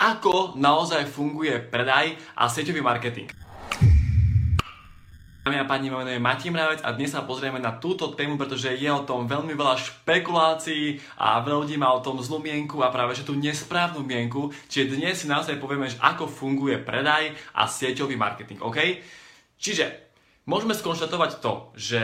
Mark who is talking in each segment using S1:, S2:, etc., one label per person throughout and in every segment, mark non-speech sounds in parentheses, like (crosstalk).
S1: ako naozaj funguje predaj a sieťový marketing. Dámy a páni, moje meno je Matím Mravec a dnes sa pozrieme na túto tému, pretože je o tom veľmi veľa špekulácií a veľa ľudí má o tom zlú mienku a práve že tú nesprávnu mienku. Čiže dnes si naozaj povieme, že ako funguje predaj a sieťový marketing, OK? Čiže môžeme skonštatovať to, že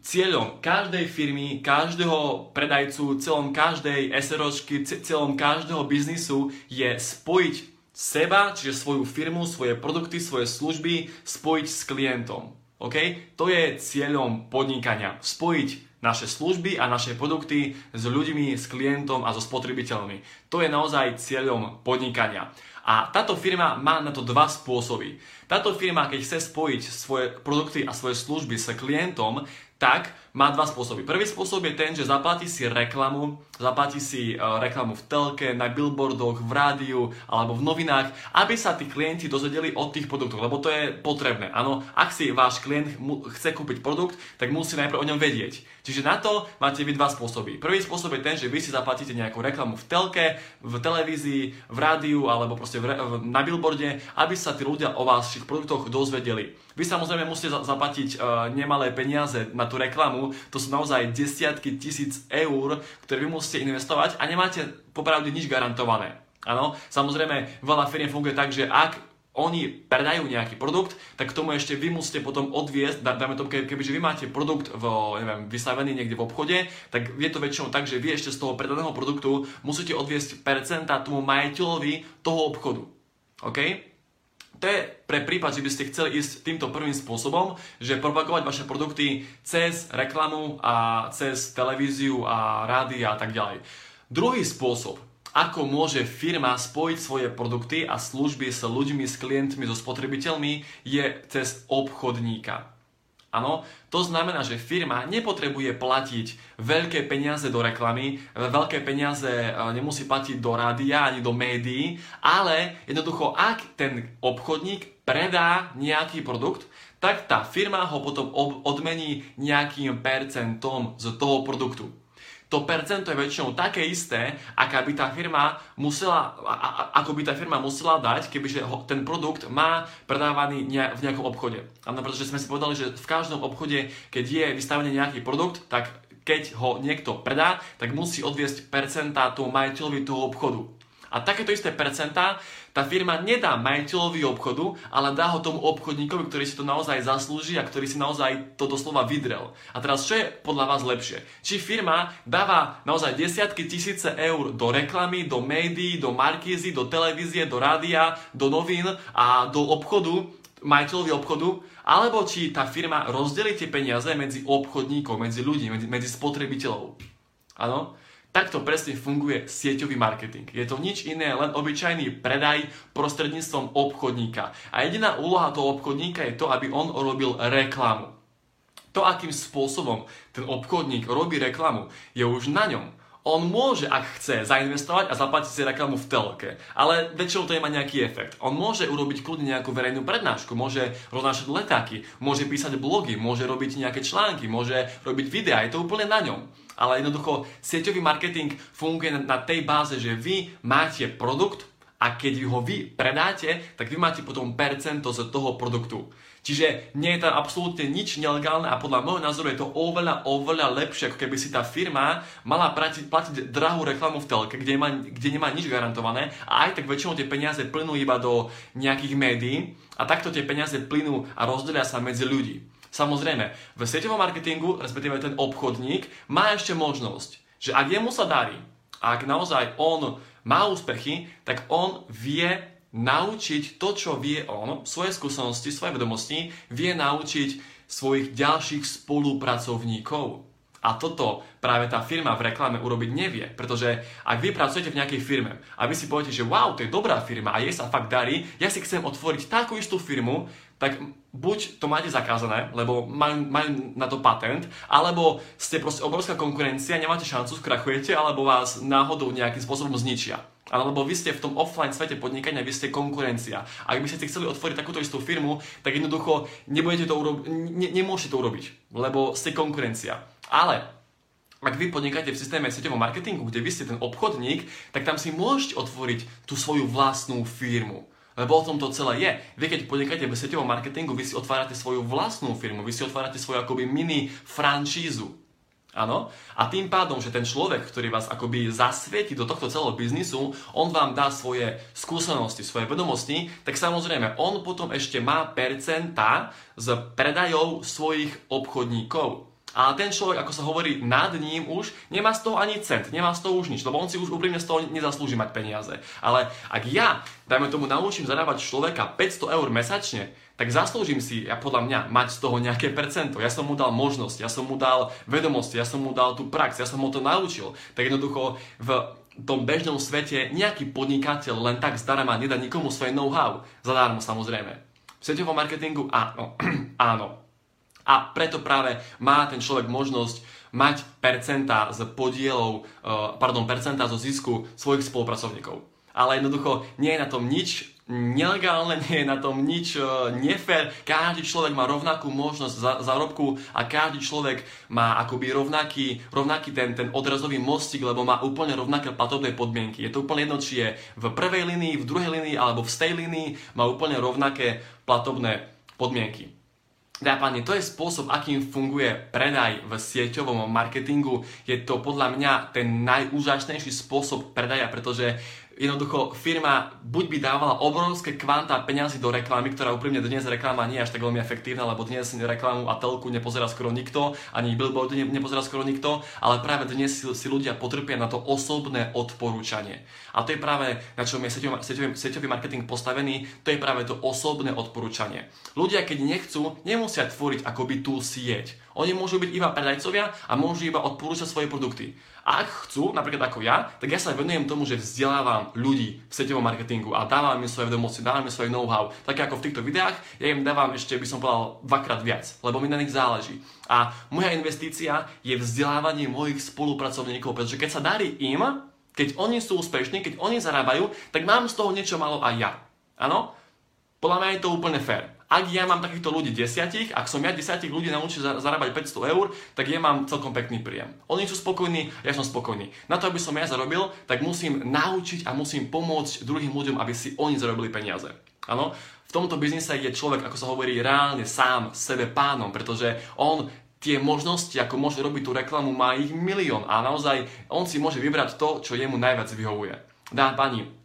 S1: cieľom každej firmy, každého predajcu, celom každej SROčky, celom každého biznisu je spojiť seba, čiže svoju firmu, svoje produkty, svoje služby, spojiť s klientom. OK? To je cieľom podnikania. Spojiť naše služby a naše produkty s ľuďmi, s klientom a so spotrebiteľmi. To je naozaj cieľom podnikania. A táto firma má na to dva spôsoby. Táto firma, keď chce spojiť svoje produkty a svoje služby s klientom, tak má dva spôsoby. Prvý spôsob je ten, že zaplatí si reklamu, zaplatí si uh, reklamu v telke, na billboardoch, v rádiu alebo v novinách, aby sa tí klienti dozvedeli o tých produktoch, lebo to je potrebné. Áno, ak si váš klient chce kúpiť produkt, tak musí najprv o ňom vedieť. Čiže na to máte vy dva spôsoby. Prvý spôsob je ten, že vy si zaplatíte nejakú reklamu v telke, v televízii, v rádiu alebo proste v, na billboarde, aby sa tí ľudia o vašich produktoch dozvedeli. Vy samozrejme musíte zaplatiť uh, nemalé peniaze na tú reklamu, to sú naozaj desiatky tisíc eur, ktoré vy musíte investovať a nemáte popravde nič garantované. Áno, samozrejme, veľa firiem funguje tak, že ak oni predajú nejaký produkt, tak k tomu ešte vy musíte potom odviesť, dáme to, kebyže vy máte produkt v, neviem, vystavený niekde v obchode, tak je to väčšinou tak, že vy ešte z toho predaného produktu musíte odviesť percenta tomu majiteľovi toho obchodu. OK? To je pre prípad, že by ste chceli ísť týmto prvým spôsobom, že propagovať vaše produkty cez reklamu a cez televíziu a rádia a tak ďalej. Druhý spôsob, ako môže firma spojiť svoje produkty a služby s ľuďmi, s klientmi, so spotrebiteľmi, je cez obchodníka. Áno, to znamená, že firma nepotrebuje platiť veľké peniaze do reklamy, veľké peniaze e, nemusí platiť do rádia ani do médií, ale jednoducho, ak ten obchodník predá nejaký produkt, tak tá firma ho potom odmení nejakým percentom z toho produktu to percento je väčšinou také isté, aká by tá firma musela, a, a, ako by tá firma musela dať, kebyže ho, ten produkt má predávaný ne, v nejakom obchode. Áno, pretože sme si povedali, že v každom obchode, keď je vystavený nejaký produkt, tak keď ho niekto predá, tak musí odviesť percentá tomu majiteľovi toho obchodu. A takéto isté percentá tá firma nedá majiteľovi obchodu, ale dá ho tomu obchodníkovi, ktorý si to naozaj zaslúži a ktorý si naozaj to doslova vydrel. A teraz čo je podľa vás lepšie? Či firma dáva naozaj desiatky tisíce eur do reklamy, do médií, do markízy, do televízie, do rádia, do novín a do obchodu, majiteľovi obchodu, alebo či tá firma rozdelí tie peniaze medzi obchodníkov, medzi ľudí, medzi, medzi spotrebiteľov. Áno? Takto presne funguje sieťový marketing. Je to nič iné, len obyčajný predaj prostredníctvom obchodníka. A jediná úloha toho obchodníka je to, aby on robil reklamu. To, akým spôsobom ten obchodník robí reklamu, je už na ňom. On môže, ak chce, zainvestovať a zaplatiť si reklamu v telke, ale väčšinou to nemá nejaký efekt. On môže urobiť kľudne nejakú verejnú prednášku, môže roznášať letáky, môže písať blogy, môže robiť nejaké články, môže robiť videá, je to úplne na ňom. Ale jednoducho sieťový marketing funguje na tej báze, že vy máte produkt a keď ho vy predáte, tak vy máte potom percento z toho produktu. Čiže nie je tam absolútne nič nelegálne a podľa môjho názoru je to oveľa, oveľa lepšie, ako keby si tá firma mala platiť, platiť drahú reklamu v telke, kde nemá, kde nemá nič garantované a aj tak väčšinou tie peniaze plynú iba do nejakých médií a takto tie peniaze plynú a rozdelia sa medzi ľudí. Samozrejme, v sieťovom marketingu, respektíve ten obchodník, má ešte možnosť, že ak jemu sa darí, ak naozaj on má úspechy, tak on vie naučiť to, čo vie on, svoje skúsenosti, svoje vedomosti, vie naučiť svojich ďalších spolupracovníkov. A toto práve tá firma v reklame urobiť nevie, pretože ak vy pracujete v nejakej firme a vy si poviete, že wow, to je dobrá firma a jej sa fakt darí, ja si chcem otvoriť takú istú firmu, tak buď to máte zakázané, lebo majú, majú na to patent, alebo ste proste obrovská konkurencia, nemáte šancu, skrachujete, alebo vás náhodou nejakým spôsobom zničia. Alebo vy ste v tom offline svete podnikania, vy ste konkurencia. Ak by ste chceli otvoriť takúto istú firmu, tak jednoducho nebudete to urobiť, ne, nemôžete to urobiť, lebo ste konkurencia. Ale ak vy podnikáte v systéme sieťovom marketingu, kde vy ste ten obchodník, tak tam si môžete otvoriť tú svoju vlastnú firmu. Lebo o tom to celé je. Vy keď podnikáte v sieťovom marketingu, vy si otvárate svoju vlastnú firmu, vy si otvárate svoju akoby mini franšízu. Áno? A tým pádom, že ten človek, ktorý vás akoby zasvieti do tohto celého biznisu, on vám dá svoje skúsenosti, svoje vedomosti, tak samozrejme, on potom ešte má percenta z predajov svojich obchodníkov. A ten človek, ako sa hovorí, nad ním už nemá z toho ani cent, nemá z toho už nič, lebo on si už úprimne z toho nezaslúži mať peniaze. Ale ak ja, dajme tomu, naučím zarábať človeka 500 eur mesačne, tak zaslúžim si, ja podľa mňa, mať z toho nejaké percento. Ja som mu dal možnosť, ja som mu dal vedomosti, ja som mu dal tú prax, ja som mu to naučil. Tak jednoducho v tom bežnom svete nejaký podnikateľ len tak zdarma nedá nikomu svoje know-how. Zadarmo samozrejme. V sieťovom marketingu áno. (clears throat) áno. A preto práve má ten človek možnosť mať percentá z podielov, uh, pardon, percentá zo zisku svojich spolupracovníkov. Ale jednoducho nie je na tom nič nelegálne, (laughs) nie je na tom nič uh, nefér. Každý človek má rovnakú možnosť za, zárobku a každý človek má akoby rovnaký, rovnaký ten, ten odrazový mostík, lebo má úplne rovnaké platobné podmienky. Je to úplne jedno, či je v prvej linii, v druhej linii alebo v stej linii, má úplne rovnaké platobné podmienky. Teda páni, to je spôsob, akým funguje predaj v sieťovom marketingu. Je to podľa mňa ten najúžasnejší spôsob predaja, pretože jednoducho firma buď by dávala obrovské kvanta peňazí do reklamy, ktorá úprimne dnes reklama nie je až tak veľmi efektívna, lebo dnes reklamu a telku nepozerá skoro nikto, ani billboard nepozerá skoro nikto, ale práve dnes si, si ľudia potrpia na to osobné odporúčanie. A to je práve, na čom je sieťový, sieťový, sieťový marketing postavený, to je práve to osobné odporúčanie. Ľudia, keď nechcú, nemusia tvoriť akoby tú sieť. Oni môžu byť iba predajcovia a môžu iba odporúčať svoje produkty. A ak chcú, napríklad ako ja, tak ja sa venujem tomu, že vzdelávam ľudí v sieťovom marketingu a dávam im svoje vedomosti, dávam im svoje know-how. Tak ako v týchto videách, ja im dávam ešte, by som povedal, dvakrát viac, lebo mi na nich záleží. A moja investícia je vzdelávanie mojich spolupracovníkov, pretože keď sa darí im, keď oni sú úspešní, keď oni zarábajú, tak mám z toho niečo malo aj ja. Áno? Podľa mňa je to úplne fér. Ak ja mám takýchto ľudí desiatich, ak som ja desiatich ľudí naučil zarábať 500 eur, tak ja mám celkom pekný príjem. Oni sú spokojní, ja som spokojný. Na to, aby som ja zarobil, tak musím naučiť a musím pomôcť druhým ľuďom, aby si oni zarobili peniaze. Áno? V tomto biznise je človek, ako sa hovorí, reálne sám sebe pánom, pretože on tie možnosti, ako môže robiť tú reklamu, má ich milión a naozaj on si môže vybrať to, čo jemu najviac vyhovuje. Dá pani,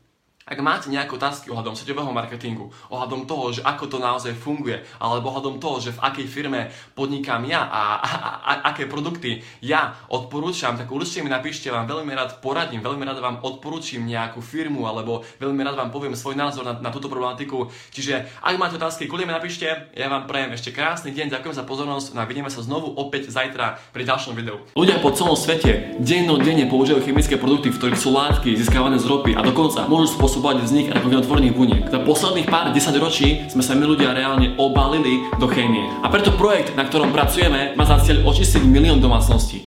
S1: ak máte nejaké otázky ohľadom sieťového marketingu, ohľadom toho, že ako to naozaj funguje, alebo ohľadom toho, že v akej firme podnikám ja a, a, a, a aké produkty ja odporúčam, tak určite mi napíšte, vám veľmi rád poradím, veľmi rád vám odporúčim nejakú firmu, alebo veľmi rád vám poviem svoj názor na, na túto problematiku. Čiže ak máte otázky, kľudne mi napíšte, ja vám prajem ešte krásny deň, ďakujem za pozornosť no a vidíme sa znovu opäť zajtra pri ďalšom videu. Ľudia po celom svete dennodenne používajú chemické produkty, v ktorých sú látky získavané z ropy a dokonca môžu spôsobiť spôsobovať vznik rakovinotvorných buniek. Za posledných pár desaťročí sme sa my ľudia reálne obalili do chémie. A preto projekt, na ktorom pracujeme, má za cieľ očistiť milión domácností.